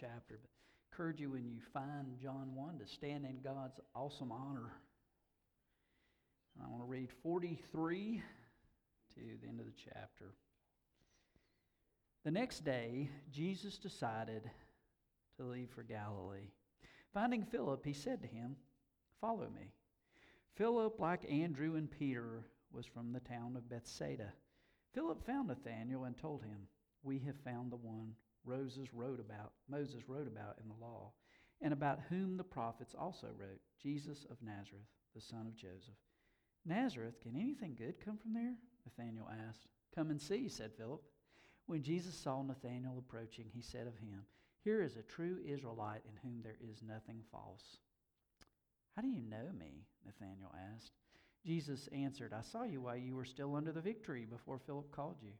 chapter, but encourage you when you find John 1 to stand in God's awesome honor. I want to read 43 to the end of the chapter. The next day, Jesus decided to leave for Galilee. Finding Philip, he said to him, Follow me. Philip, like Andrew and Peter, was from the town of Bethsaida. Philip found Nathanael and told him, We have found the one Moses wrote about, Moses wrote about in the law, and about whom the prophets also wrote, Jesus of Nazareth, the son of Joseph. Nazareth, can anything good come from there? Nathanael asked. Come and see, said Philip. When Jesus saw Nathanael approaching, he said of him, Here is a true Israelite in whom there is nothing false. How do you know me? Nathanael asked. Jesus answered, I saw you while you were still under the victory before Philip called you.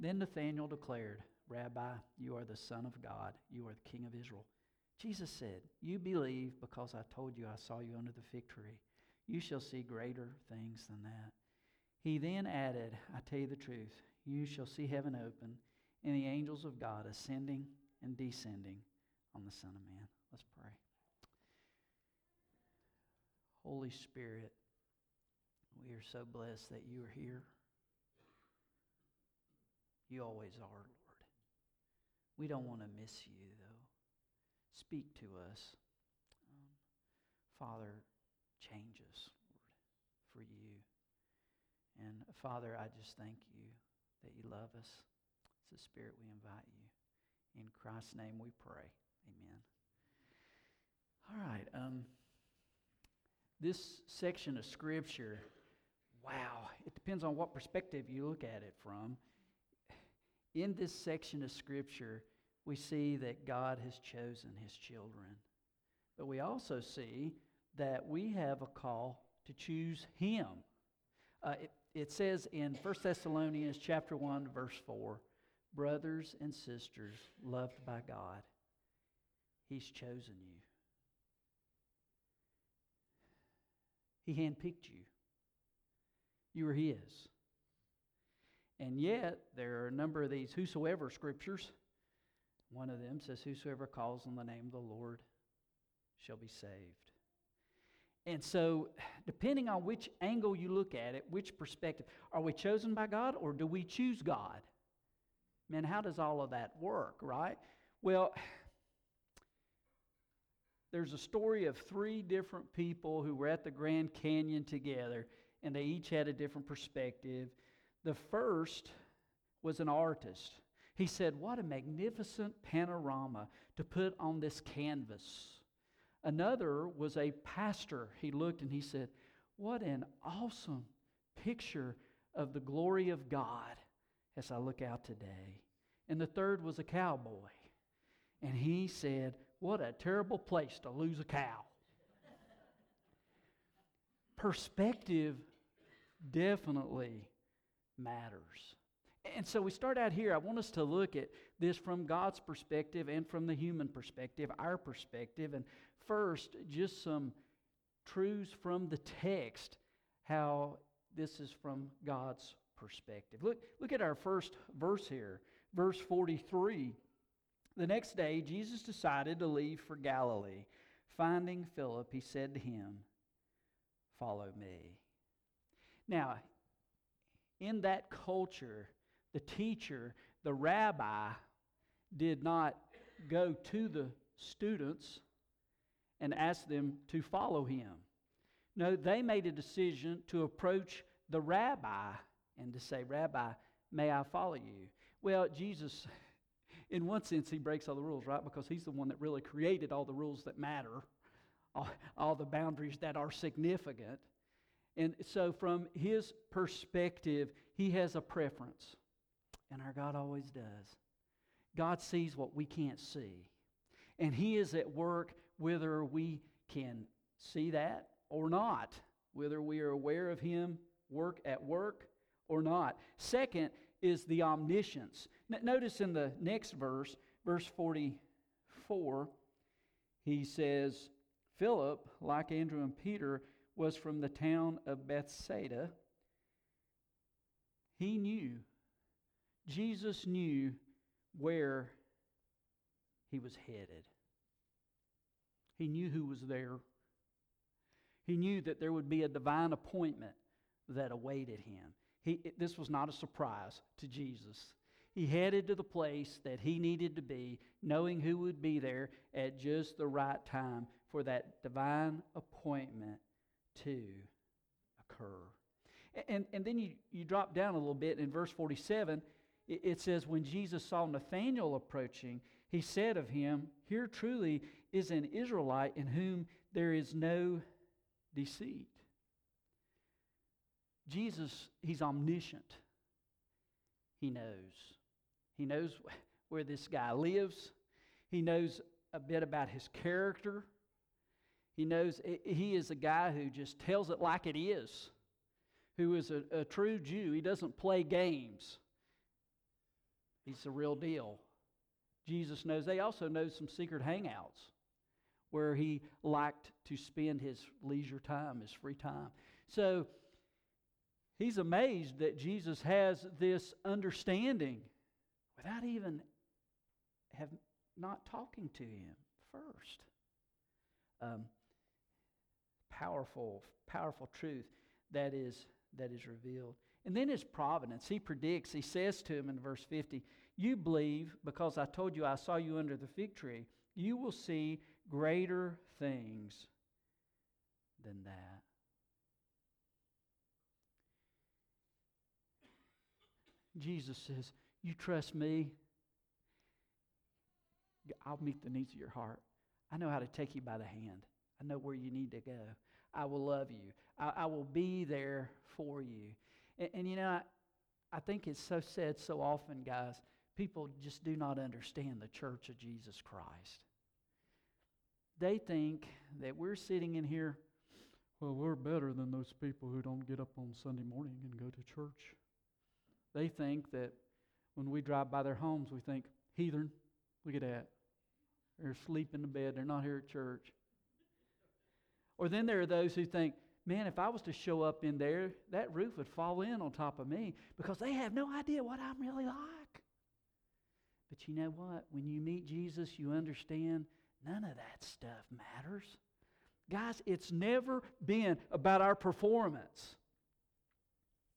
Then Nathanael declared, Rabbi, you are the Son of God, you are the King of Israel. Jesus said, You believe because I told you I saw you under the fig tree. You shall see greater things than that. He then added, I tell you the truth, you shall see heaven open and the angels of God ascending and descending on the Son of Man. Let's pray. Holy Spirit, we are so blessed that you are here. You always are. We don't want to miss you, though. Speak to us. Um, Father, change us, Lord, for you. And Father, I just thank you that you love us. It's the Spirit we invite you. In Christ's name we pray. Amen. All right. Um, this section of Scripture, wow, it depends on what perspective you look at it from. In this section of Scripture, we see that God has chosen his children. But we also see that we have a call to choose him. Uh, it, it says in 1 Thessalonians chapter 1 verse 4, brothers and sisters loved by God, he's chosen you. He handpicked you. You were his. And yet, there are a number of these whosoever scriptures. One of them says, Whosoever calls on the name of the Lord shall be saved. And so, depending on which angle you look at it, which perspective, are we chosen by God or do we choose God? Man, how does all of that work, right? Well, there's a story of three different people who were at the Grand Canyon together, and they each had a different perspective. The first was an artist. He said, What a magnificent panorama to put on this canvas. Another was a pastor. He looked and he said, What an awesome picture of the glory of God as I look out today. And the third was a cowboy. And he said, What a terrible place to lose a cow. Perspective definitely matters. And so we start out here. I want us to look at this from God's perspective and from the human perspective, our perspective. And first, just some truths from the text, how this is from God's perspective. Look, look at our first verse here, verse 43. The next day, Jesus decided to leave for Galilee. Finding Philip, he said to him, Follow me. Now, in that culture, the teacher, the rabbi, did not go to the students and ask them to follow him. No, they made a decision to approach the rabbi and to say, Rabbi, may I follow you? Well, Jesus, in one sense, he breaks all the rules, right? Because he's the one that really created all the rules that matter, all, all the boundaries that are significant. And so, from his perspective, he has a preference. And our God always does. God sees what we can't see. And he is at work whether we can see that or not, whether we are aware of him work at work or not. Second is the omniscience. Notice in the next verse, verse 44, he says, Philip, like Andrew and Peter, was from the town of Bethsaida. He knew, Jesus knew where he was headed. He knew who was there. He knew that there would be a divine appointment that awaited him. He, this was not a surprise to Jesus. He headed to the place that he needed to be, knowing who would be there at just the right time for that divine appointment to occur. And, and then you, you drop down a little bit in verse 47, it, says, When Jesus saw Nathanael approaching, he said of him, Here truly is an Israelite in whom there is no deceit. Jesus, he's omniscient. He knows. He knows where this guy lives. He knows a bit about his character. He knows he is a guy who just tells it like it is, who is a, a true Jew. He doesn't play games, he's the real deal. Jesus knows. They also know some secret hangouts where he liked to spend his leisure time, his free time. So he's amazed that Jesus has this understanding without even have not talking to him first. Um, powerful, powerful truth that is that is revealed. And then his providence. He predicts, he says to him in verse 50, You believe because I told you I saw you under the fig tree. You will see greater things than that. Jesus says, You trust me, I'll meet the needs of your heart. I know how to take you by the hand. I know where you need to go. I will love you. I, I will be there for you. And, and you know, I, I think it's so said so often, guys, people just do not understand the church of Jesus Christ. They think that we're sitting in here, well, we're better than those people who don't get up on Sunday morning and go to church. They think that when we drive by their homes, we think, heathen, look at that. They're asleep in the bed, they're not here at church. Or then there are those who think, man, if I was to show up in there, that roof would fall in on top of me because they have no idea what I'm really like. But you know what? When you meet Jesus, you understand none of that stuff matters. Guys, it's never been about our performance.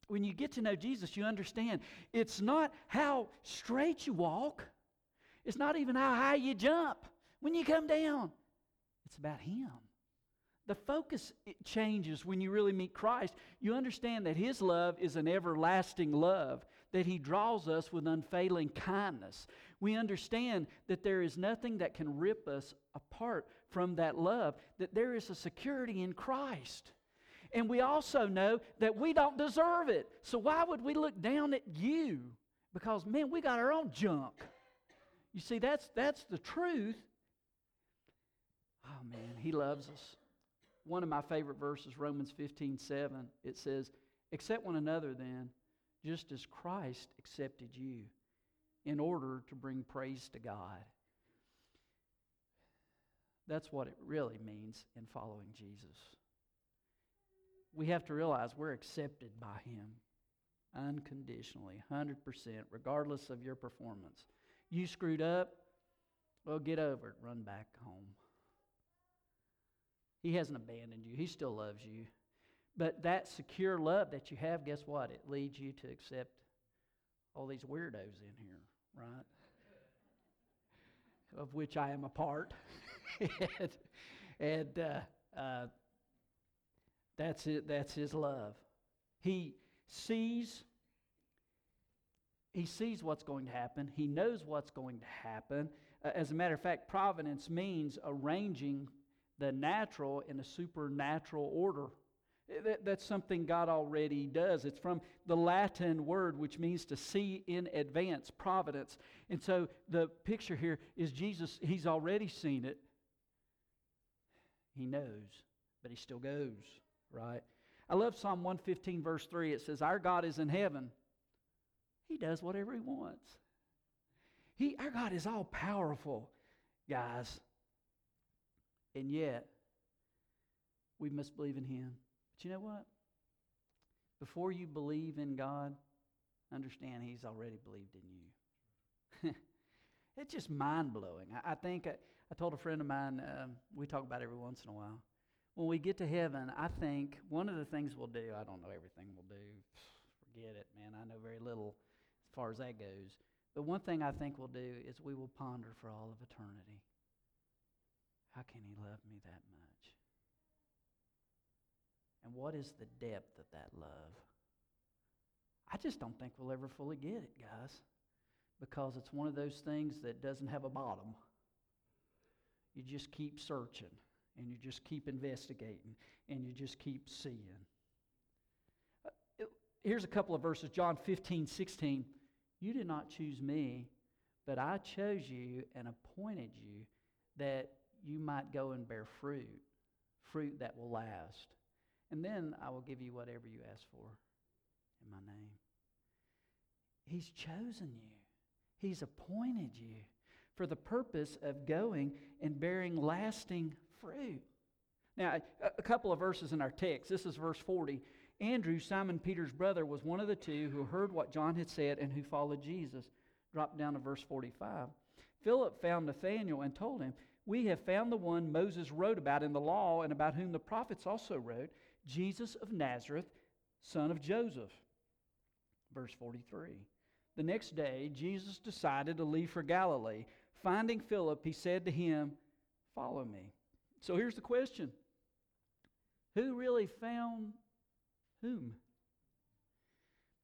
When you get to know Jesus, you understand it's not how straight you walk, it's not even how high you jump when you come down. It's about Him. The focus changes when you really meet Christ. You understand that His love is an everlasting love, that He draws us with unfailing kindness. We understand that there is nothing that can rip us apart from that love, that there is a security in Christ. And we also know that we don't deserve it. So why would we look down at you? Because, man, we got our own junk. You see, that's, that's the truth. Oh, man, He loves us one of my favorite verses, Romans 15 7, it says, Accept one another then, just as Christ accepted you, in order to bring praise to God. That's what it really means in following Jesus. We have to realize we're accepted by Him unconditionally, 100%, regardless of your performance. You screwed up, well, get over it, run back home. He hasn't abandoned you, He still loves you. But that secure love that you have, guess what? It leads you to accept all these weirdos in here, right? Of which I am a part. and, and uh, uh, that's it. That's his love. He sees. He sees what's going to happen. He knows what's going to happen. Uh, as a matter of fact, providence means arranging the natural in a supernatural order. That, that's something God already does. It's from the Latin word, which means to see in advance, providence. And so the picture here is Jesus, he's already seen it. He knows, but he still goes, right? I love Psalm 115, verse 3. It says, Our God is in heaven. He does whatever he wants. He, our God is all powerful, guys. And yet, we must believe in Him. But you know what? Before you believe in God, understand He's already believed in you. It's just mind blowing. I, I, think I, I, told a friend of mine, um, we talk about every once in a while. When we get to heaven, I think one of the things we'll do, I don't know everything we'll do. Forget it, man. I know very little as far as that goes. But one thing I think we'll do is we will ponder for all of eternity. How can he love me that much? And what is the depth of that love? I just don't think we'll ever fully get it, guys, because it's one of those things that doesn't have a bottom. You just keep searching, and you just keep investigating, and you just keep seeing. Uh, here's a couple of verses John 15, 16. You did not choose me, but I chose you and appointed you that you might go and bear fruit, fruit that will last. And then I will give you whatever you ask for in my name. He's chosen you, He's appointed you for the purpose of going and bearing lasting fruit. Now, a couple of verses in our text. This is verse 40. Andrew, Simon Peter's brother, was one of the two who heard what John had said and who followed Jesus. Drop down to verse 45. Philip found Nathanael and told him, We have found the one Moses wrote about in the law and about whom the prophets also wrote, Jesus of Nazareth, son of Joseph. Verse 43. The next day, Jesus decided to leave for Galilee. Finding Philip, he said to him, Follow me. So here's the question Who really found whom?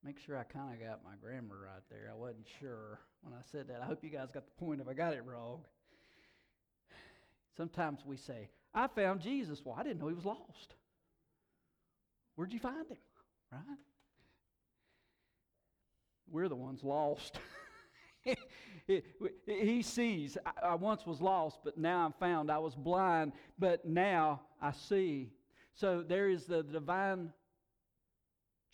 Make sure I kind of got my grammar right there. I wasn't sure when I said that. I hope you guys got the point if I got it wrong. Sometimes we say, I found Jesus. Well, I didn't know he was lost. Where'd you find him? Right? We're the ones lost. he sees, I once was lost, but now I'm found. I was blind, but now I see. So there is the divine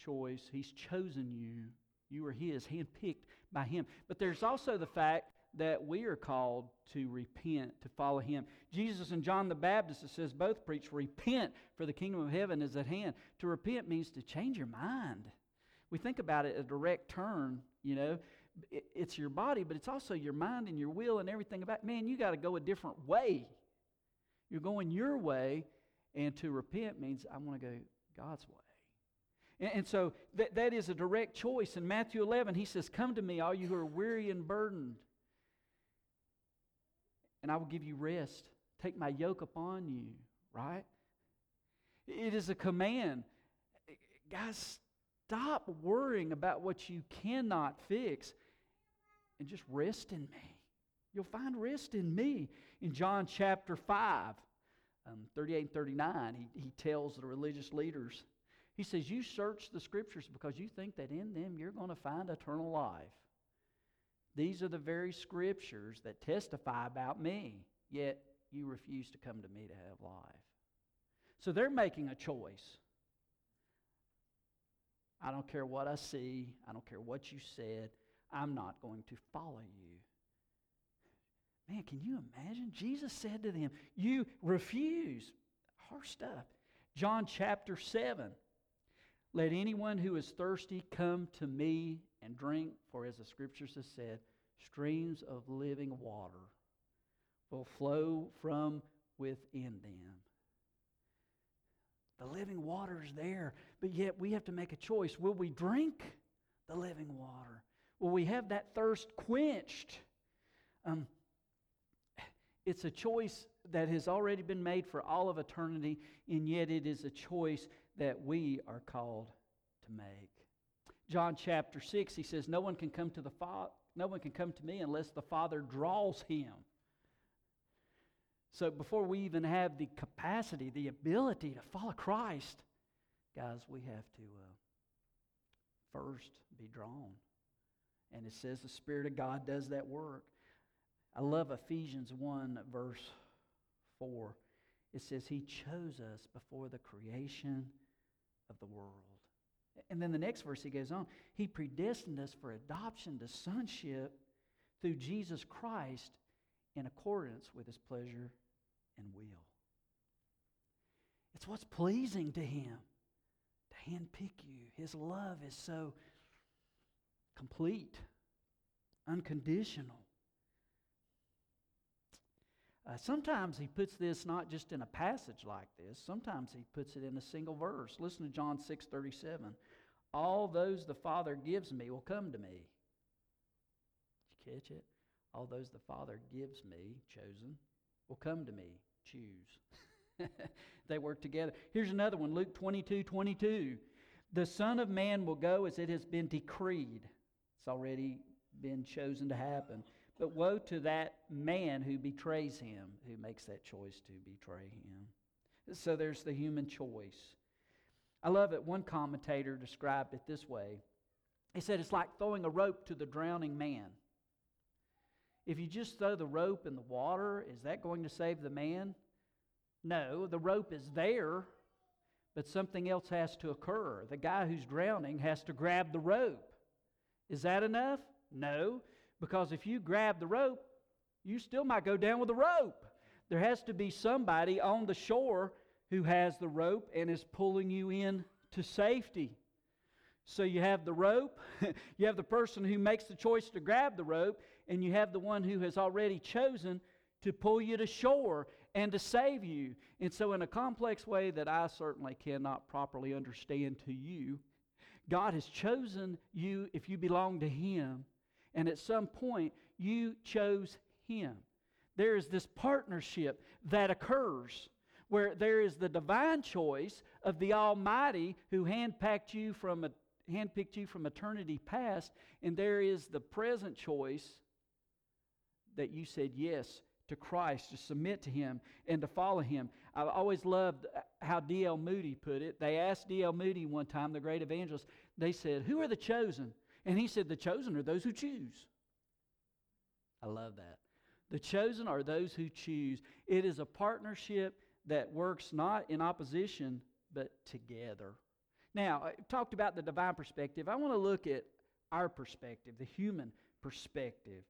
choice. He's chosen you. You are His, handpicked by Him. But there's also the fact that we are called to repent, to follow Him. Jesus and John the Baptist, it says, both preach, repent, for the kingdom of heaven is at hand. To repent means to change your mind. We think about it a direct turn, you know. It's your body, but it's also your mind and your will and everything about. Man, you got to go a different way. You're going your way, and to repent means I want to go God's way. And, so that, that is a direct choice. In Matthew 11, he says, Come to me, all you who are weary and burdened, and I will give you rest. Take my yoke upon you, right? It is a command. Guys, stop worrying about what you cannot fix and just rest in me. You'll find rest in me. In John chapter 5, um, 38 and 39, he, he tells the religious leaders, he says, You search the scriptures because you think that in them you're going to find eternal life. These are the very scriptures that testify about me, yet you refuse to come to me to have life. So they're making a choice. I don't care what I see, I don't care what you said, I'm not going to follow you. Man, can you imagine? Jesus said to them, You refuse. Harsh stuff. John chapter 7. Let anyone who is thirsty come to me and drink, for as the scriptures have said, streams of living water will flow from within them. The living water is there, but yet we have to make a choice. Will we drink the living water? Will we have that thirst quenched? Um, it's a choice that has already been made for all of eternity, and yet it is a choice that we are called to make. John chapter 6, he says, No one can come to the Father, no one can come to me unless the Father draws him. So before we even have the capacity, the ability to follow Christ, guys, we have to uh, first be drawn. And it says the Spirit of God does that work. I love Ephesians 1, verse 4. It says, He chose us before the creation of the world. And then the next verse he goes on, He predestined us for adoption to sonship through Jesus Christ in accordance with His pleasure and will. It's what's pleasing to Him to handpick you. His love is so complete, unconditional. Uh, sometimes he puts this not just in a passage like this, sometimes he puts it in a single verse. Listen to John 6 37. All those the Father gives me will come to me. Did you catch it? All those the Father gives me, chosen, will come to me. Choose. they work together. Here's another one Luke 22 22. The Son of Man will go as it has been decreed. It's already been chosen to happen. But woe to that man who betrays him, who makes that choice to betray him. So there's the human choice. I love it. One commentator described it this way He said it's like throwing a rope to the drowning man. If you just throw the rope in the water, is that going to save the man? No, the rope is there, but something else has to occur. The guy who's drowning has to grab the rope. Is that enough? No. Because if you grab the rope, you still might go down with the rope. There has to be somebody on the shore who has the rope and is pulling you in to safety. So you have the rope, you have the person who makes the choice to grab the rope, and you have the one who has already chosen to pull you to shore and to save you. And so, in a complex way that I certainly cannot properly understand to you, God has chosen you if you belong to Him and at some point, you chose Him. There is this partnership that occurs where there is the divine choice of the Almighty who handpicked you from a, handpicked you from eternity past, and there is the present choice that you said yes to Christ, to submit to Him, and to follow Him. I've always loved how D.L. Moody put it. They asked D.L. Moody one time, the great evangelist, they said, Who are the chosen? And he said, The chosen are those who choose. I love that. The chosen are those who choose. It is a partnership that works not in opposition, but together. Now, I talked about the divine perspective. I want to look at our perspective, the human perspective.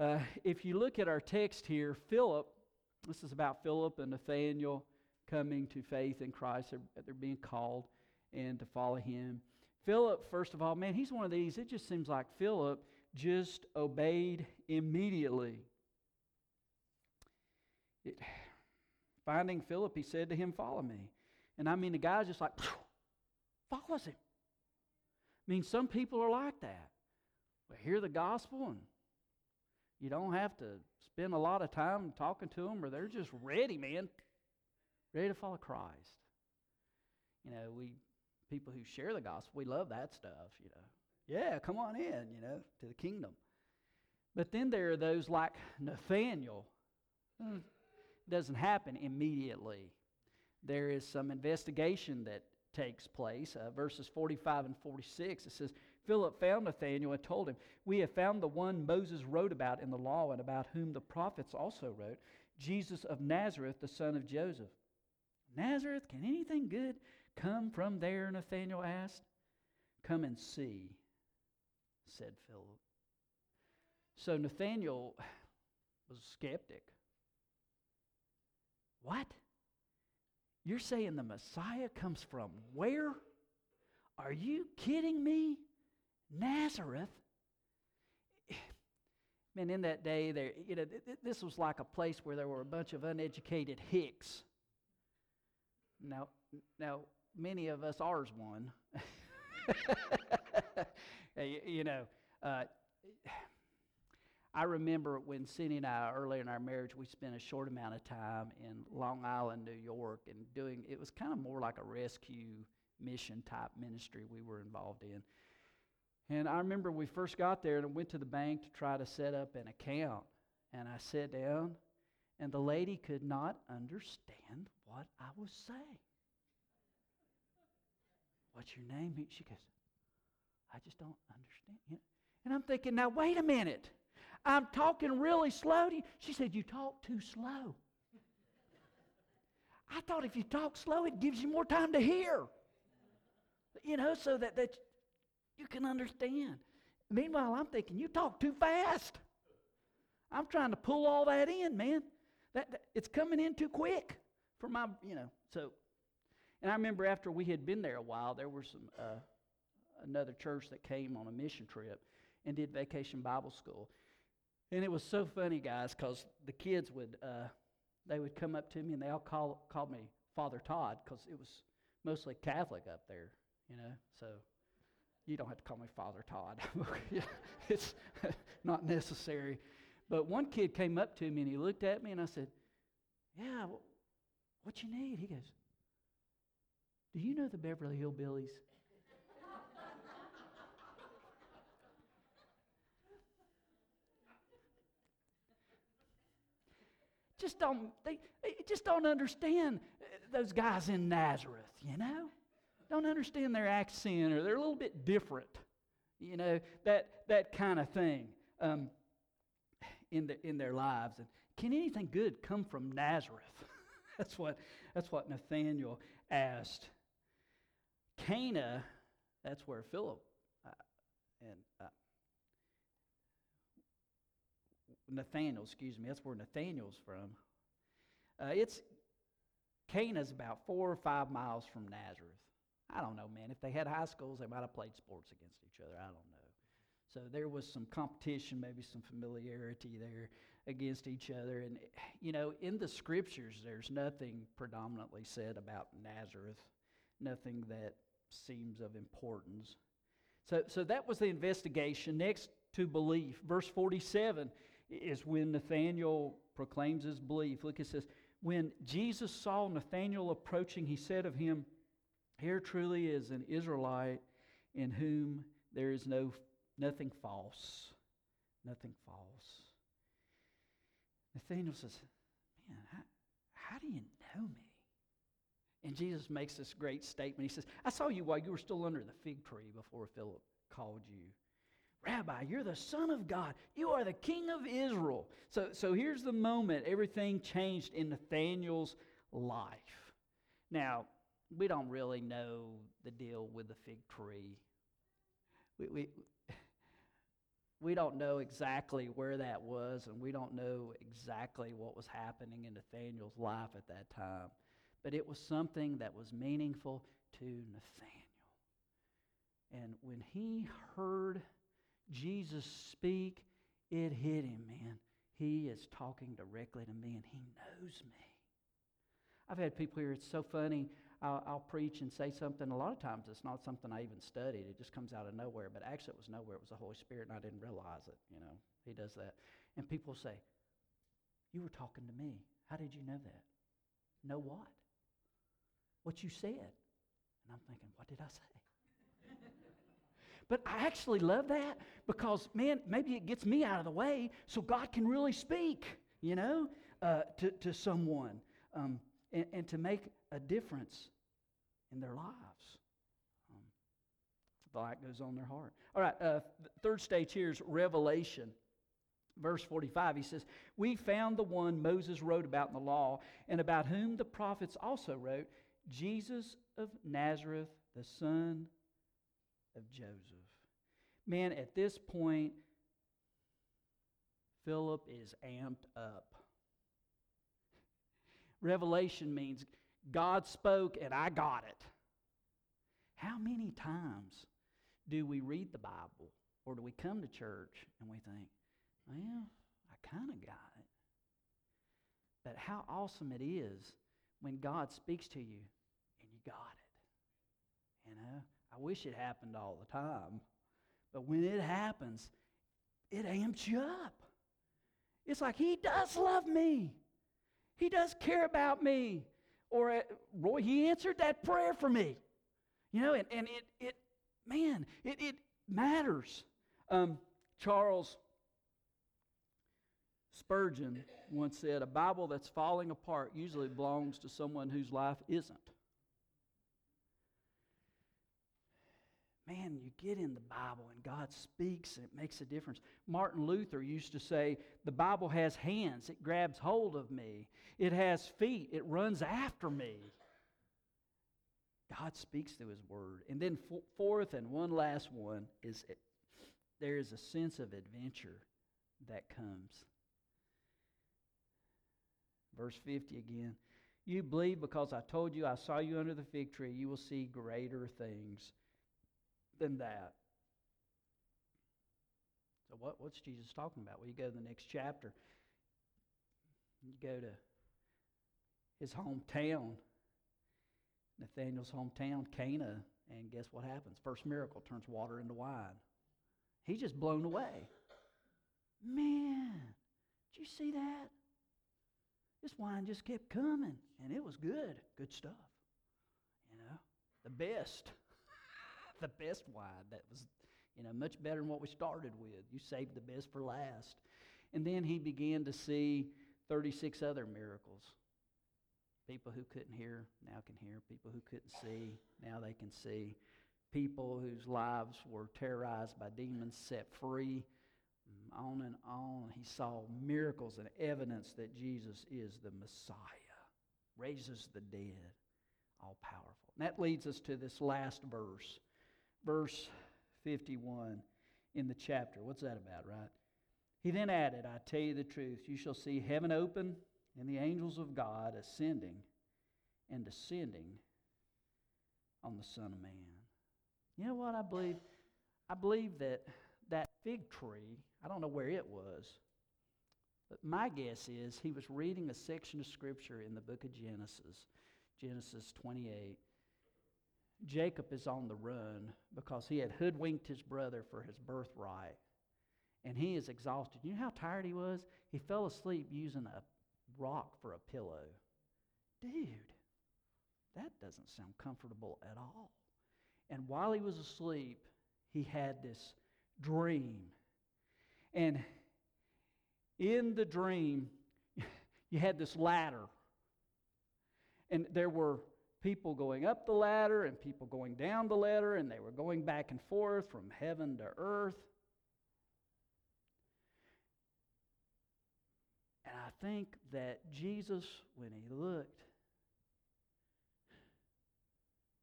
Uh, if you look at our text here, Philip, this is about Philip and Nathanael coming to faith in Christ. They're, they're being called and to follow him. Philip, first of all, man, he's one of these. It just seems like Philip just obeyed immediately. It, finding Philip, he said to him, Follow me. And I mean, the guy's just like, follows him. I mean, some people are like that. Well, hear the gospel, and you don't have to spend a lot of time talking to them, or they're just ready, man, ready to follow Christ. You know, we people who share the gospel, we love that stuff, you know. Yeah, come on in, you know, to the kingdom. But then there are those like Nathanael. It doesn't happen immediately. There is some investigation that takes place. Uh, verses 45 and 46, it says, Philip found Nathanael and told him, We have found the one Moses wrote about in the law and about whom the prophets also wrote, Jesus of Nazareth, the son of Joseph. Nazareth, can anything good Come from there, Nathanael asked. Come and see, said Philip. So Nathanael was a skeptic. What? You're saying the Messiah comes from where? Are you kidding me? Nazareth? Man, in that day, there, you know, this was like a place where there were a bunch of uneducated hicks. Now, now many of us ours one. you, know, uh, I remember when Cindy and I, early in our marriage, we spent a short amount of time in Long Island, New York, and doing it was kind of more like a rescue mission type ministry we were involved in. And I remember we first got there and went to the bank to try to set up an account. And I sat down, and the lady could not understand what I was saying. What's your name? She goes, I just don't understand. And I'm thinking, now wait a minute. I'm talking really slow to you. She said, You talk too slow. I thought if you talk slow, it gives you more time to hear. You know, so that, that you can understand. Meanwhile, I'm thinking, you talk too fast. I'm trying to pull all that in, man. That, that it's coming in too quick for my, you know. So and I remember after we had been there a while, there was some, uh, another church that came on a mission trip and did vacation Bible school. And it was so funny, guys, because the kids would uh, they would come up to me and they all call called me Father Todd because it was mostly Catholic up there, you know. So you don't have to call me Father Todd. it's not necessary. But one kid came up to me and he looked at me and I said, "Yeah, what you need?" He goes, "Do you know the Beverly Hillbillies?" just don't they, they just don't understand uh, those guys in Nazareth, you know? Don't understand their accent or they're a little bit different, you know, that that kind of thing um, in the, in their lives. And can anything good come from Nazareth? that's what that's what Nathanael asked. Cana, that's where Philip uh, and uh, Nathanael, excuse me, that's where Nathanael's from. Uh, it's Cana's about four or five miles from Nazareth. I don't know, man. If they had high schools, they might have played sports against each other. I don't know. So there was some competition, maybe some familiarity there against each other. And, you know, in the scriptures, there's nothing predominantly said about Nazareth, nothing that seems of importance. So, so that was the investigation. Next to belief. Verse 47 is when Nathanael proclaims his belief. Look, it says, When Jesus saw Nathanael approaching, he said of him, Here truly is an Israelite in whom there is no nothing false. Nothing false. Nathanael says, Man, how, how do you know me? And Jesus makes this great statement. He says, I saw you while you were still under the fig tree before Philip called you. Rabbi, you're the Son of God. You are the King of Israel. So, so here's the moment everything changed in Nathanael's life. Now, we don't really know the deal with the fig tree. We, we, we don't know exactly where that was, and we don't know exactly what was happening in Nathanael's life at that time. But it was something that was meaningful to Nathanael. And when he heard Jesus speak, it hit him, man. He is talking directly to me and he knows me. I've had people here, it's so funny. I'll, I'll, preach and say something. A lot of times it's not something I even studied, it just comes out of nowhere. But actually, it was nowhere. It was the Holy Spirit, and I didn't realize it. You know, He does that. And people say, You were talking to me. How did you know that? Know what? What you said. And I'm thinking, What did I say? But I actually love that because, man, maybe it gets me out of the way so God can really speak, you know, uh, to, to someone um, and, and, to make a difference in their lives. Um, the light goes on their heart. All right, uh, third stage here is revelation. Verse 45, he says, We found the one Moses wrote about in the law, and about whom the prophets also wrote, Jesus of Nazareth, the son of Joseph. Man, at this point, Philip is amped up. Revelation means God spoke and I got it. How many times do we read the Bible or do we come to church and we think, well, I kind of got it? But how awesome it is when God speaks to you and you got it. You know, I wish it happened all the time. But when it happens, it amps you up. It's like, He does love me. He does care about me. Or, uh, Roy, He answered that prayer for me. You know, and, and it, it, man, it, it matters. Um, Charles Spurgeon once said, A Bible that's falling apart usually belongs to someone whose life isn't. man, you get in the Bible and God speaks and it makes a difference. Martin Luther used to say, The Bible has hands, it grabs hold of me. It has feet, it runs after me. God speaks through His Word. And then, fourth and one last one is it, there is a sense of adventure that comes. Verse 50 again. You believe because I told you I saw you under the fig tree, you will see greater things than that. So, what, what's Jesus talking about? Well, you go to the next chapter, you go to his hometown, Nathanael's hometown, Cana, and guess what happens? First miracle turns water into wine. He's just blown away. Man, did you see that? This wine just kept coming, and it was good. Good stuff. You know, the best. the best wine that was, you know, much better than what we started with. You saved the best for last. And then he began to see 36 other miracles. People who couldn't hear now can hear. People who couldn't see now they can see. People whose lives were terrorized by demons set free. On and on. He saw miracles and evidence that Jesus is the Messiah, raises the dead, all powerful. And that leads us to this last verse, verse 51 in the chapter. What's that about, right? He then added, I tell you the truth, you shall see heaven open and the angels of God ascending and descending on the Son of Man. You know what I believe? I believe that that fig tree, I don't know where it was, but my guess is he was reading a section of Scripture in the book of Genesis, Genesis 28. Jacob is on the run because he had hoodwinked his brother for his birthright. And he is exhausted. You know how tired he was? He fell asleep using a rock for a pillow. Dude, that doesn't sound comfortable at all. And while he was asleep, he had this dream. And in the dream, you had this ladder. And there were people going up the ladder and people going down the ladder, and they were going back and forth from heaven to earth. And I think that Jesus, when he looked,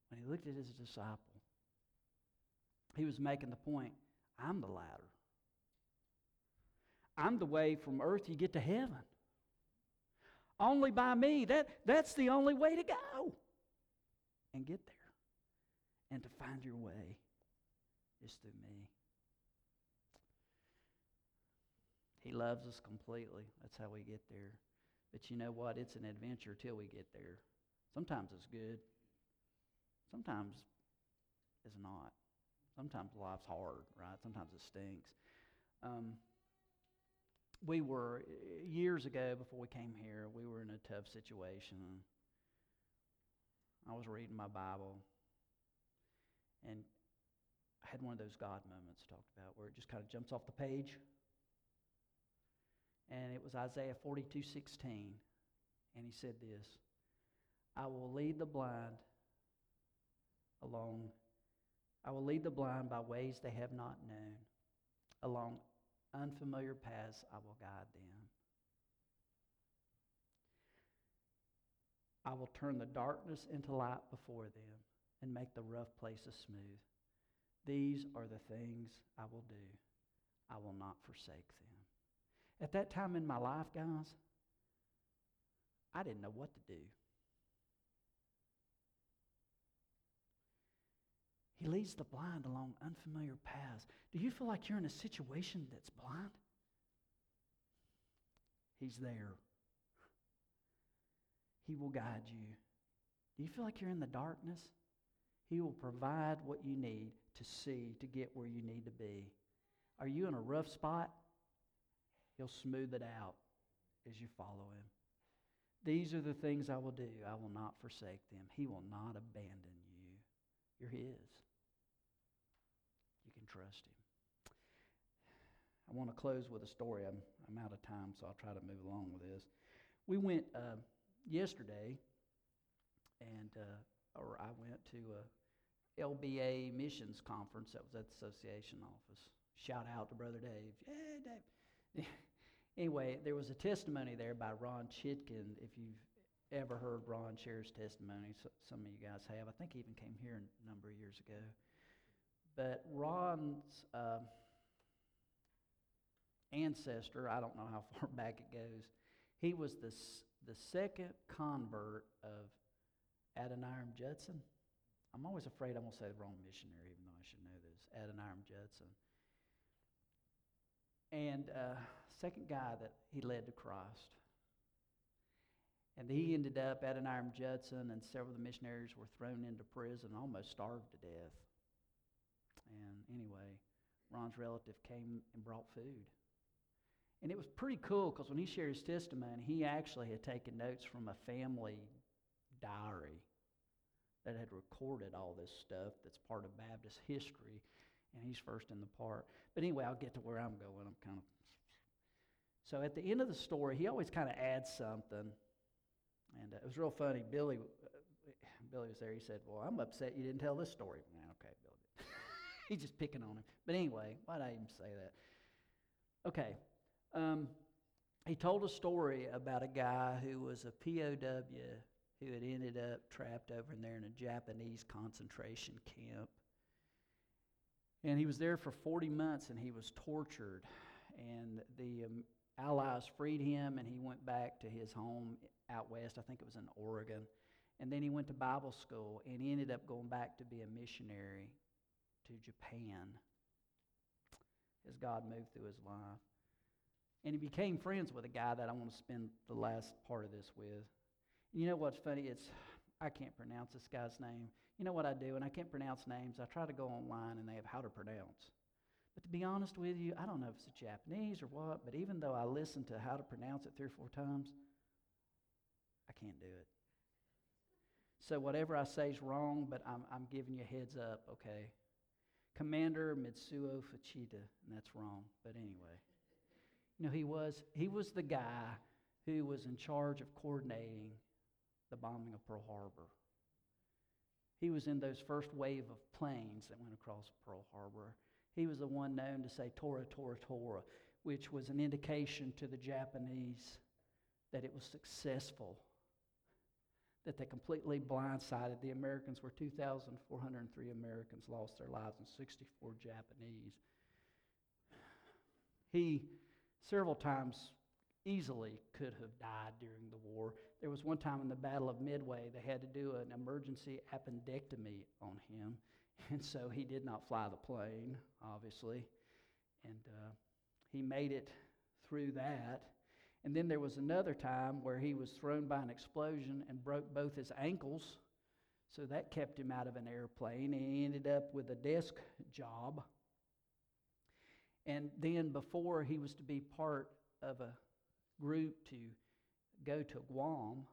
when he looked at his disciple, he was making the point I'm the ladder. I'm the way from earth you get to heaven. Only by me. That, that's the only way to go and get there. And to find your way is through me. He loves us completely. That's how we get there. But you know what? It's an adventure till we get there. Sometimes it's good. Sometimes it's not. Sometimes life's hard, right? Sometimes it stinks. Um, we were, years ago before we came here, we were in a tough situation. I was reading my Bible, and I had one of those God moments talked about where it just kind of jumps off the page. And it was Isaiah 42 16. And he said this I will lead the blind along, I will lead the blind by ways they have not known. Along unfamiliar paths, I will guide them. I will turn the darkness into light before them and make the rough places smooth. These are the things I will do. I will not forsake them. At that time in my life, guys, I didn't know what to do. He leads the blind along unfamiliar paths. Do you feel like you're in a situation that's blind? He's there. He will guide you. Do you feel like you're in the darkness? He will provide what you need to see to get where you need to be. Are you in a rough spot? He'll smooth it out as you follow him. These are the things I will do. I will not forsake them. He will not abandon you. You're his. Trust him. I want to close with a story. I'm, I'm out of time, so I'll try to move along with this. We went uh, yesterday, and uh, or I went to a LBA missions conference that was at the association office. Shout out to Brother Dave. Yeah, Dave. anyway, there was a testimony there by Ron Chitkin. If you've ever heard Ron share's testimony, so, some of you guys have. I think he even came here a number of years ago. But Ron's uh, ancestor, I don't know how far back it goes, he was the, the second convert of Adoniram Judson. I'm always afraid I'm going to say the wrong missionary, even though I should know this. Adoniram Judson. and uh, second guy that he led to Christ. And he ended up Adoniram Judson, and several of the missionaries were thrown into prison, almost starved to death. And anyway, Ron's relative came and brought food. And it was pretty cool because when he shared his testimony, he actually had taken notes from a family diary that had recorded all this stuff that's part of Baptist history. And he's first in the part. But anyway, I'll get to where I'm going. I'm kind of. So at the end of the story, he always kind of adds something. And uh, it was real funny. Billy, uh, Billy was there. He said, Well, I'm upset you didn't tell this story. okay. he's just picking on him. But anyway, why did I even say that? Okay. Um, he told a story about a guy who was a POW who had ended up trapped over in there in a Japanese concentration camp. And he was there for 40 months and he was tortured. And the um, Allies freed him and he went back to his home out west. I think it was in Oregon. And then he went to Bible school and he ended up going back to be a missionary to Japan as God moved through his life. And he became friends with a guy that I want to spend the last part of this with. And you know what's funny? It's I can't pronounce this guy's name. You know what I do? And I can't pronounce names. I try to go online and they have how to pronounce. But to be honest with you, I don't know if it's a Japanese or what, but even though I listen to how to pronounce it three or four times, I can't do it. So whatever I say is wrong, but I'm, I'm giving you heads up, okay? Commander Mitsuo Fuchida, and that's wrong. But anyway, you know, he was, he was the guy who was in charge of coordinating the bombing of Pearl Harbor. He was in those first wave of planes that went across Pearl Harbor. He was the one known to say Tora, Tora, Tora, which was an indication to the Japanese that it was successful, that they completely blindsided the Americans, where 2,403 Americans lost their lives and 64 Japanese. He several times easily could have died during the war. There was one time in the Battle of Midway, they had to do an emergency appendectomy on him, and so he did not fly the plane, obviously. And uh, he made it through that. And then there was another time where he was thrown by an explosion and broke both his ankles. So that kept him out of an airplane. He ended up with a desk job. And then, before he was to be part of a group to go to Guam,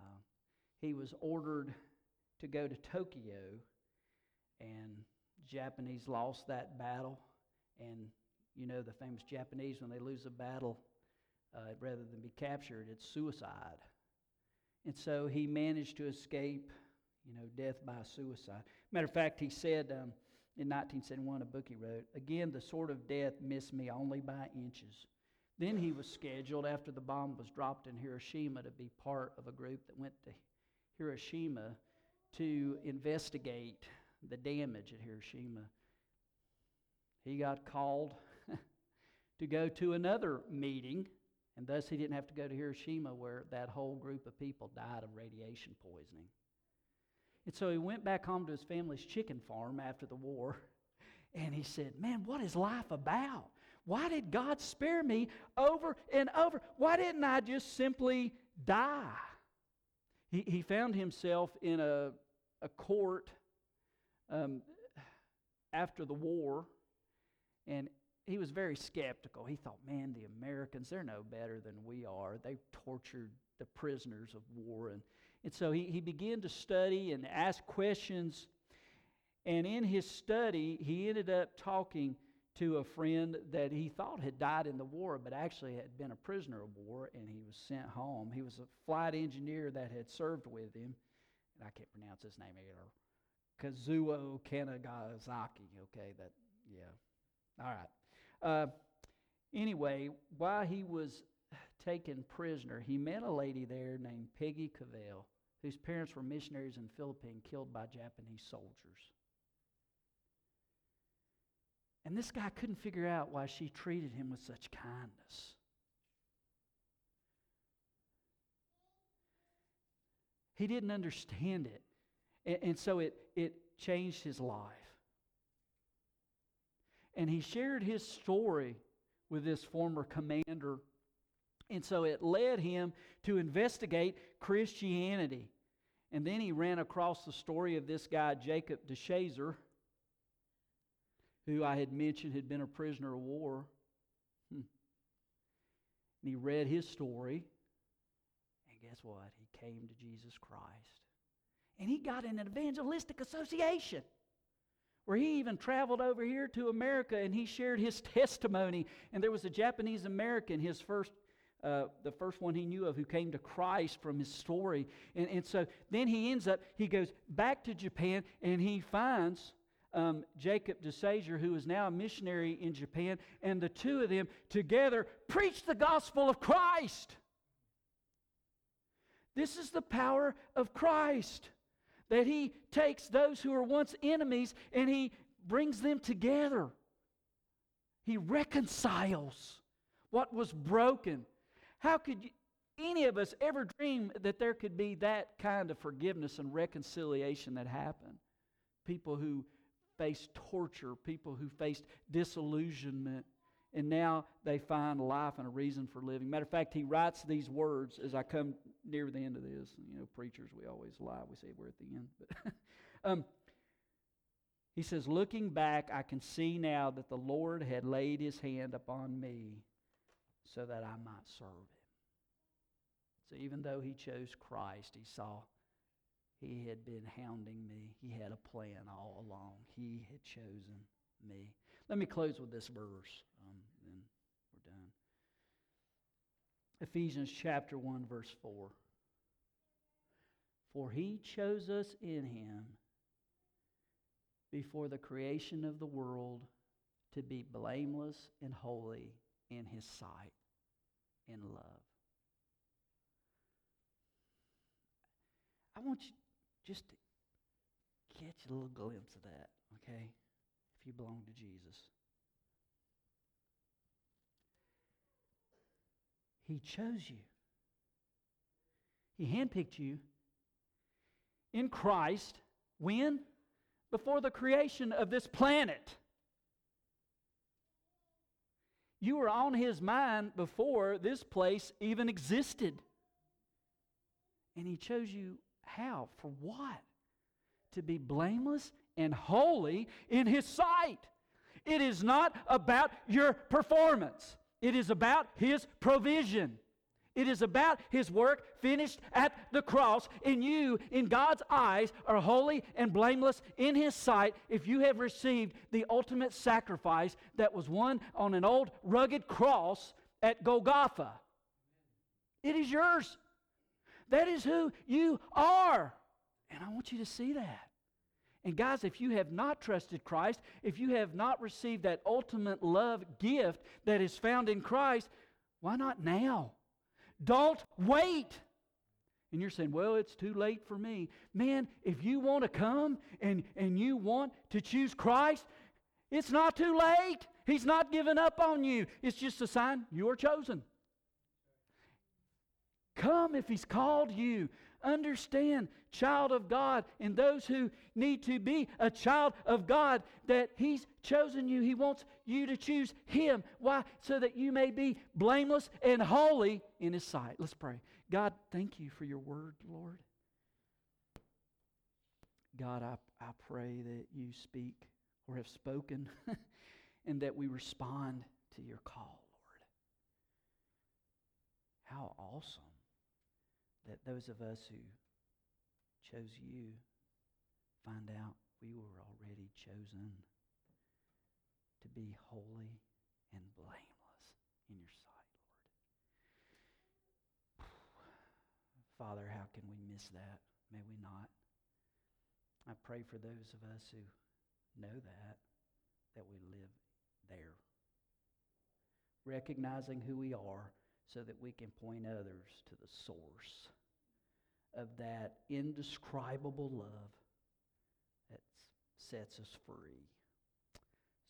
uh, he was ordered to go to Tokyo, and Japanese lost that battle. And you know the famous Japanese, when they lose a battle, uh, rather than be captured, it's suicide. And so he managed to escape, you know, death by suicide. Matter of fact, he said um, in 1971, a book he wrote, Again, the sword of death missed me only by inches. Then he was scheduled, after the bomb was dropped in Hiroshima, to be part of a group that went to Hiroshima to investigate the damage at Hiroshima. He got called to go to another meeting, and thus he didn't have to go to Hiroshima where that whole group of people died of radiation poisoning. And so he went back home to his family's chicken farm after the war, and he said, Man, what is life about? Why did God spare me over and over? Why didn't I just simply die? He, he found himself in a, a court um, after the war, and he was very skeptical. He thought, man, the Americans, they're no better than we are. They tortured the prisoners of war. And, and so he, he began to study and ask questions. And in his study, he ended up talking to a friend that he thought had died in the war, but actually had been a prisoner of war, and he was sent home. He was a flight engineer that had served with him, and I can't pronounce his name either. Kazuo Kanagazaki. Okay, that yeah. All right. Uh, anyway, while he was taken prisoner, he met a lady there named Peggy Covell, whose parents were missionaries in the Philippines killed by Japanese soldiers. And this guy couldn't figure out why she treated him with such kindness. He didn't understand it. And, and, so it, it changed his life. And he shared his story with this former commander. And so it led him to investigate Christianity. And then he ran across the story of this guy, Jacob de Shazer, who I had mentioned had been a prisoner of war. Hmm. And he read his story. And guess what? He came to Jesus Christ. And he got in an evangelistic association where he even traveled over here to America and he shared his testimony. And there was a Japanese American, his first, uh, the first one he knew of, who came to Christ from his story. And, and so then he ends up, he goes back to Japan and he finds um, Jacob de Shazer, who is now a missionary in Japan, and the two of them together preach the gospel of Christ. This is the power of Christ that he takes those who are once enemies and he brings them together. He reconciles what was broken. How could you, any of us ever dream that there could be that kind of forgiveness and reconciliation that happened? People who faced torture, people who faced disillusionment, and now they find life and a reason for living. Matter of fact, he writes these words as I come near the end of this. You know, preachers, we always lie. We say we're at the end. But um, he says, Looking back, I can see now that the Lord had laid his hand upon me so that I might serve him. So even though he chose Christ, he saw he had been hounding me. He had a plan all along. He had chosen me. Let me close with this verse, um, then we're done. Ephesians chapter 1, verse 4. For he chose us in him before the creation of the world to be blameless and holy in his sight in love. I want you just to catch a little glimpse of that, okay? If you belong to Jesus. He chose you. He handpicked you in Christ. When? Before the creation of this planet. You were on his mind before this place even existed. And he chose you how? For what? To be blameless and holy in His sight. It is not about your performance, it is about His provision. It is about His work finished at the cross. And you, in God's eyes, are holy and blameless in His sight if you have received the ultimate sacrifice that was won on an old rugged cross at Golgotha. It is yours. That is who you are. And I want you to see that. And guys, if you have not trusted Christ, if you have not received that ultimate love gift that is found in Christ, why not now? Don't wait. And you're saying, well, it's too late for me. Man, if you want to come and, and you want to choose Christ, it's not too late. He's not giving up on you. It's just a sign you are chosen. Come if He's called you. Understand, child of God, and those who need to be a child of God, that He's chosen you. He wants you to choose Him. Why? So that you may be blameless and holy in His sight. Let's pray. God, thank you for your word, Lord. God, I, I pray that you speak or have spoken and that we respond to your call, Lord. How awesome that those of us who chose you find out we were already chosen to be holy and blameless in your sight, Lord. Father, how can we miss that? May we not. I pray for those of us who know that, that we live there. Recognizing who we are so that we can point others to the source of that indescribable love that sets us free.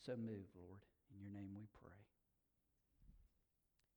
So move, Lord. In your name we pray.